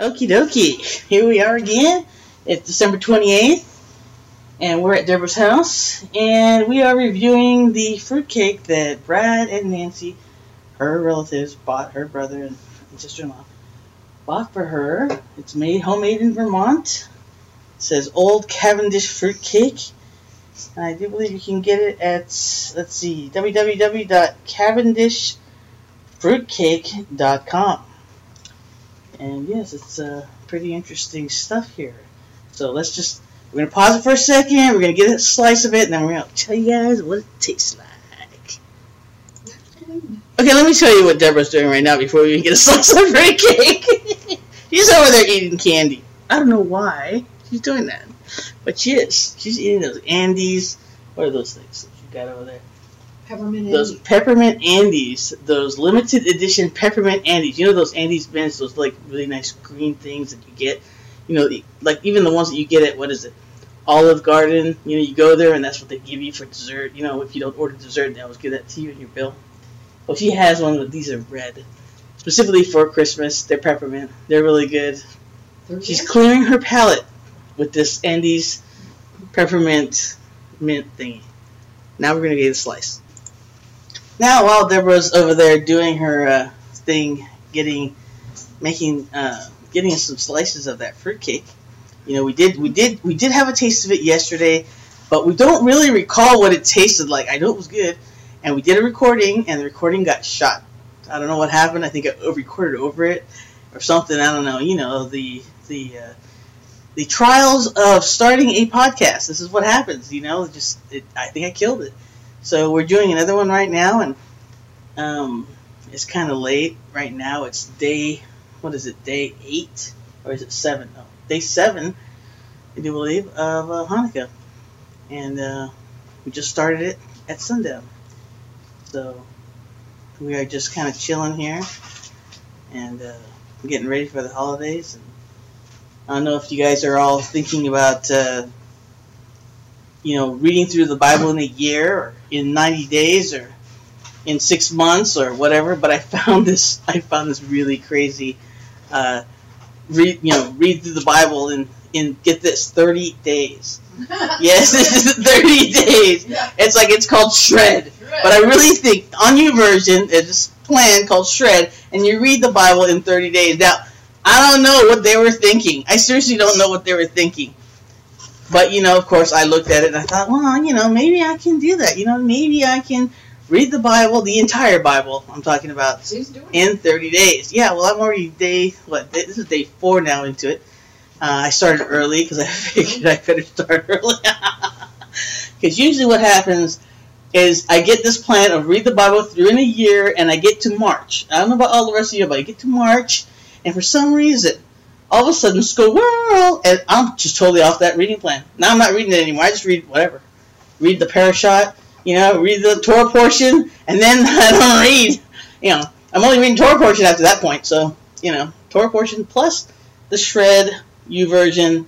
Okie dokie. Here we are again. It's December 28th, and we're at Deborah's house, and we are reviewing the fruitcake that Brad and Nancy, her relatives, bought her brother and sister in law, bought for her. It's made homemade in Vermont. It says Old Cavendish Fruitcake. And I do believe you can get it at, let's see, www.cavendishfruitcake.com. And yes, it's uh, pretty interesting stuff here. So let's just, we're going to pause it for a second. We're going to get a slice of it, and then we're going to tell you guys what it tastes like. Okay, let me tell you what Deborah's doing right now before we even get a slice of her cake. she's over there eating candy. I don't know why she's doing that, but she is. She's eating those Andes. What are those things that you got over there? Peppermint. Those peppermint Andes, those limited edition peppermint Andes. You know those Andes bins, those like really nice green things that you get. You know, like even the ones that you get at what is it, Olive Garden. You know, you go there and that's what they give you for dessert. You know, if you don't order dessert, they always give that to you in your bill. Oh, well, she has one, but these are red, specifically for Christmas. They're peppermint. They're really good. They're She's good. clearing her palate with this Andes peppermint mint thingy. Now we're gonna get a slice. Now while Deborah's over there doing her uh, thing, getting, making, uh, getting some slices of that fruitcake. You know, we did, we did, we did have a taste of it yesterday, but we don't really recall what it tasted like. I know it was good, and we did a recording, and the recording got shot. I don't know what happened. I think I recorded over it or something. I don't know. You know the the uh, the trials of starting a podcast. This is what happens. You know, just it, I think I killed it. So we're doing another one right now, and um, it's kind of late right now. It's day what is it? Day eight or is it seven? No, day seven. I do believe of uh, Hanukkah, and uh, we just started it at sundown. So we are just kind of chilling here and uh, getting ready for the holidays. And I don't know if you guys are all thinking about, uh, you know, reading through the Bible in a year or in 90 days or in six months or whatever. But I found this, I found this really crazy. Uh, read, you know, read through the Bible in in get this 30 days. Yes, this is 30 days. It's like it's called shred. But I really think on YouVersion, it's a plan called Shred, and you read the Bible in 30 days. Now, I don't know what they were thinking. I seriously don't know what they were thinking. But, you know, of course, I looked at it and I thought, well, you know, maybe I can do that. You know, maybe I can read the Bible, the entire Bible, I'm talking about, She's doing it. in 30 days. Yeah, well, I'm already day, what, this is day four now into it. Uh, I started early because I figured I better start early. Because usually what happens is I get this plan of read the Bible through in a year, and I get to March. I don't know about all the rest of you, but I get to March, and for some reason, all of a sudden, squirrel, and I'm just totally off that reading plan. Now I'm not reading it anymore. I just read whatever. Read the parashot, you know, read the Torah portion, and then I don't read. You know, I'm only reading Torah portion after that point. So, you know, Torah portion plus the shred, YouVersion,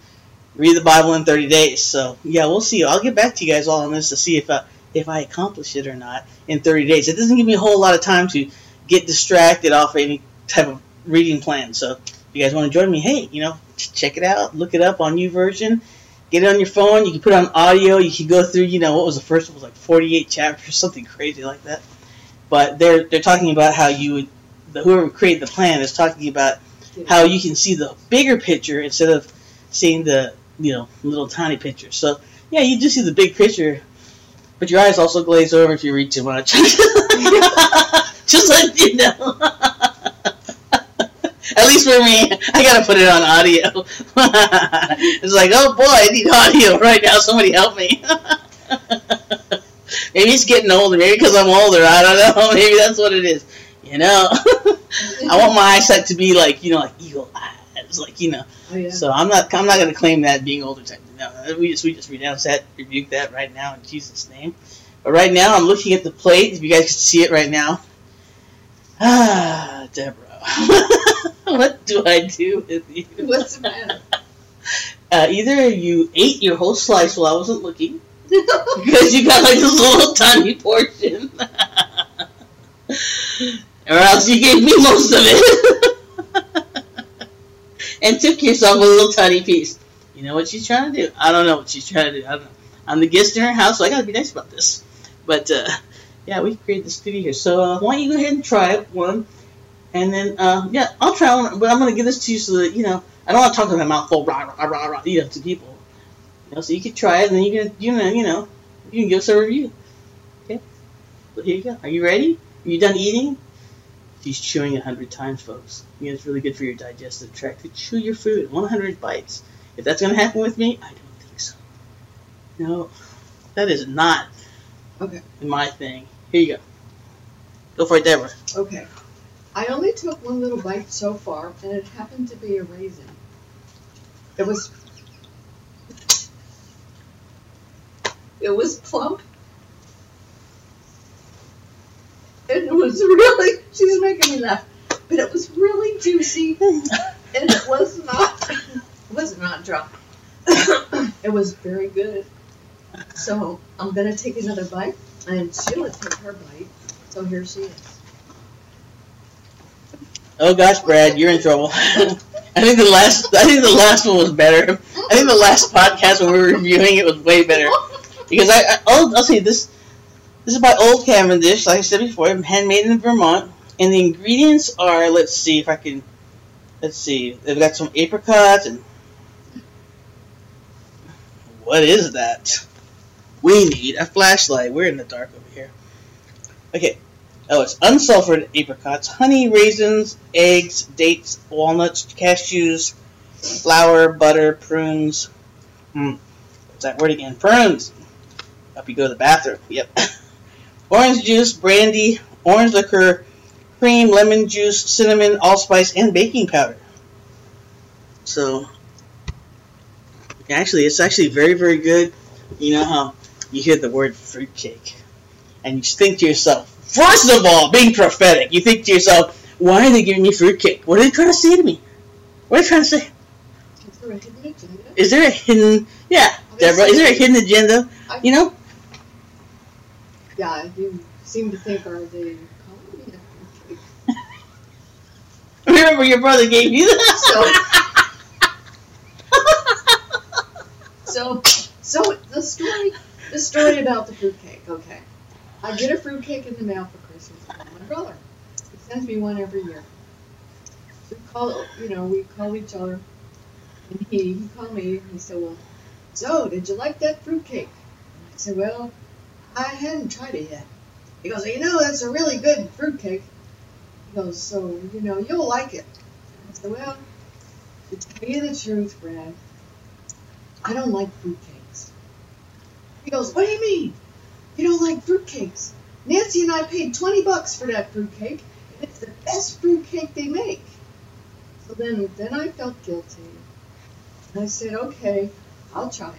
read the Bible in 30 days. So, yeah, we'll see. I'll get back to you guys all on this to see if I, if I accomplish it or not in 30 days. It doesn't give me a whole lot of time to get distracted off any type of reading plan. So, if you guys want to join me, hey, you know, check it out. Look it up on YouVersion. Get it on your phone. You can put it on audio. You can go through, you know, what was the first one? It was like 48 chapters, something crazy like that. But they're they're talking about how you would, the, whoever created the plan is talking about how you can see the bigger picture instead of seeing the you know little tiny picture. So yeah, you just see the big picture, but your eyes also glaze over if you read too much. just let you know. At least for me, I gotta put it on audio. it's like, oh boy, I need audio right now. Somebody help me. maybe it's getting older. Maybe because I'm older. I don't know. Maybe that's what it is. You know, I want my eyesight to be like you know, like eagle eyes, like you know. Oh, yeah. So I'm not I'm not gonna claim that being older. Type. No, we just we just renounce that, rebuke that right now in Jesus' name. But right now I'm looking at the plate. If you guys can see it right now. Ah, Deborah, what do I do with you? What's the matter? Uh, either you ate your whole slice while I wasn't looking, because you got like this little tiny portion, or else you gave me most of it. and took yourself a little tiny piece. You know what she's trying to do? I don't know what she's trying to do. I don't know. I'm the guest in her house, so I gotta be nice about this. But uh, yeah, we created this video here. So uh, why don't you go ahead and try it one, and then uh, yeah, I'll try one. But I'm gonna give this to you so that you know I don't want to talk to my mouth full rah rah rah rah you know to people. You know, so you can try it, and then you can you know you know you can give us a review. Okay. So here you go. Are you ready? Are you done eating? She's chewing a hundred times, folks. You know, it's really good for your digestive tract to chew your food 100 bites. If that's gonna happen with me, I don't think so. No, that is not Okay. my thing. Here you go. Go for it, Deborah. Okay. I only took one little bite so far, and it happened to be a raisin. It was. It was plump. And it was really. She's making me laugh. But it was really juicy, and it was not. It was not dry. it was very good. So I'm gonna take another bite, and Sheila take her bite. So here she is. Oh gosh, Brad, you're in trouble. I think the last I think the last one was better. I think the last podcast when we were reviewing it was way better. Because I, I I'll, I'll say this this is by Old Cavendish, like I said before, handmade in Vermont. And the ingredients are let's see if I can let's see. They've got some apricots and what is that? We need a flashlight. We're in the dark over here. Okay. Oh, it's unsulfured apricots, honey, raisins, eggs, dates, walnuts, cashews, flour, butter, prunes. Hmm. What's that word again? Prunes. Up you go to the bathroom. Yep. orange juice, brandy, orange liquor, cream, lemon juice, cinnamon, allspice, and baking powder. So, actually, it's actually very, very good. You know how you hear the word fruitcake, and you think to yourself, first of all, being prophetic, you think to yourself, why are they giving me fruitcake? What are they trying to say to me? What are they trying to say? Is there a hidden agenda? Is there a hidden, yeah, Deborah, is there a hidden agenda? You know? Yeah, you seem to think are they calling me a fruitcake? Remember your brother gave you that? So, so the story, the story about the fruitcake. Okay, I get a fruitcake in the mail for Christmas from my brother. He sends me one every year. We call, you know, we call each other, and he he called me and he said, "Well, so did you like that fruitcake?" I said, "Well, I hadn't tried it yet." He goes, "You know, that's a really good fruitcake." He goes, "So you know, you'll like it." I said, "Well, to tell you the truth, Brad." I don't like fruitcakes. He goes, What do you mean? You don't like fruitcakes? Nancy and I paid 20 bucks for that fruitcake, and it's the best fruitcake they make. So then, then I felt guilty. And I said, Okay, I'll try it.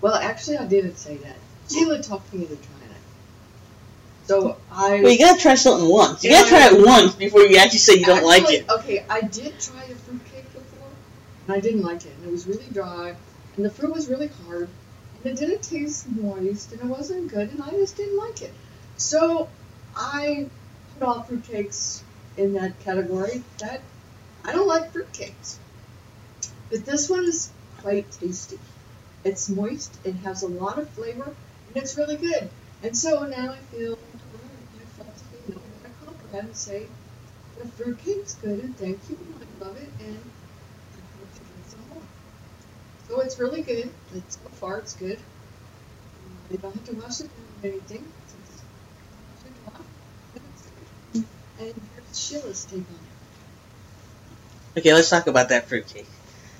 Well, actually, I didn't say that. Sheila talked me into trying it. So I. Well, you gotta try something once. You gotta try it once before you actually say you don't like it. Okay, I did try a fruitcake before, and I didn't like it. And it was really dry, and the fruit was really hard, it didn't taste moist, and it wasn't good, and I just didn't like it. So I put all fruitcakes in that category. That I don't like fruitcakes, but this one is quite tasty. It's moist, it has a lot of flavor, and it's really good. And so now I feel I felt you know I and say the fruitcake's good and thank you. I love it and I hope to get some more. So it's really good. It's, so far it's good. You don't have to wash it or anything. And Sheila's take on it. Okay, let's talk about that fruitcake.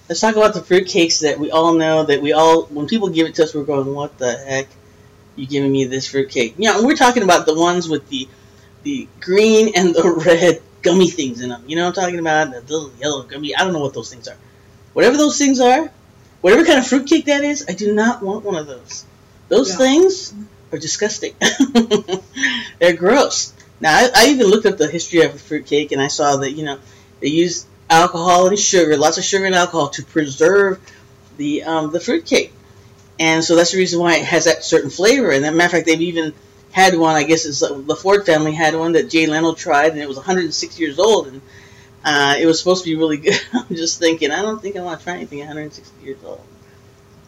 Let's talk about the fruitcakes that we all know that we all when people give it to us we're going, What the heck? You giving me this fruitcake? Yeah, we're talking about the ones with the the green and the red gummy things in them. You know what I'm talking about? The little yellow gummy I don't know what those things are. Whatever those things are, whatever kind of fruitcake that is, I do not want one of those. Those Yeah. things are disgusting. They're gross. Now I, I even looked up the history of a fruitcake and I saw that, you know, they use alcohol and sugar, lots of sugar and alcohol to preserve the um, the fruitcake. And so that's the reason why it has that certain flavor. And as a matter of fact, they've even had one. I guess it's uh, the Ford family had one that Jay Leno tried, and it was 106 years old. And Uh, it was supposed to be really good. I'm just thinking, I don't think I want to try anything at 160 years old.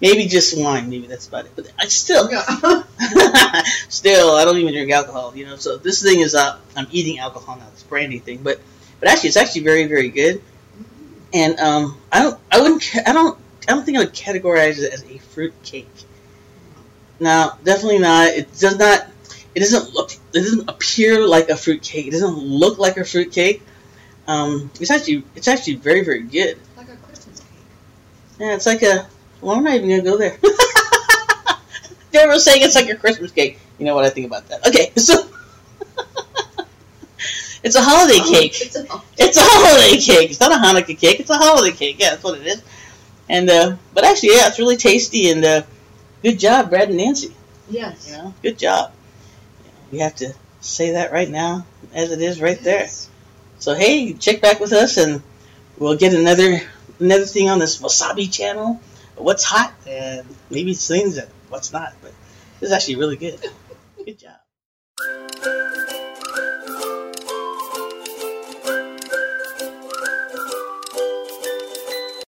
Maybe just wine. Maybe that's about it. But I still, still, I don't even drink alcohol. You know, so this thing is uh, I'm eating alcohol now. This brandy thing, but but actually, it's actually very very good. And um, I don't, I wouldn't, I don't, I don't think I would categorize it as a fruit cake. No, definitely not. It does not. It doesn't look. It doesn't appear like a fruit cake. It doesn't look like a fruit cake. Um, it's actually, it's actually very very good. like a Christmas cake. Yeah, it's like a. Well, I'm not even gonna go there. Deborah's saying it's like a Christmas cake. You know what I think about that? Okay, so it's a holiday cake. It's a, It's a holiday cake. It's not a Hanukkah cake. It's a holiday cake. Yeah, that's what it is. And uh, but actually, yeah, it's really tasty. And uh, good job, Brad and Nancy. yes. You know, good job. We have to say that right now, as it is right there. So hey, check back with us, and we'll get another another thing on this wasabi channel. What's hot and maybe things that what's not. But it's actually really good.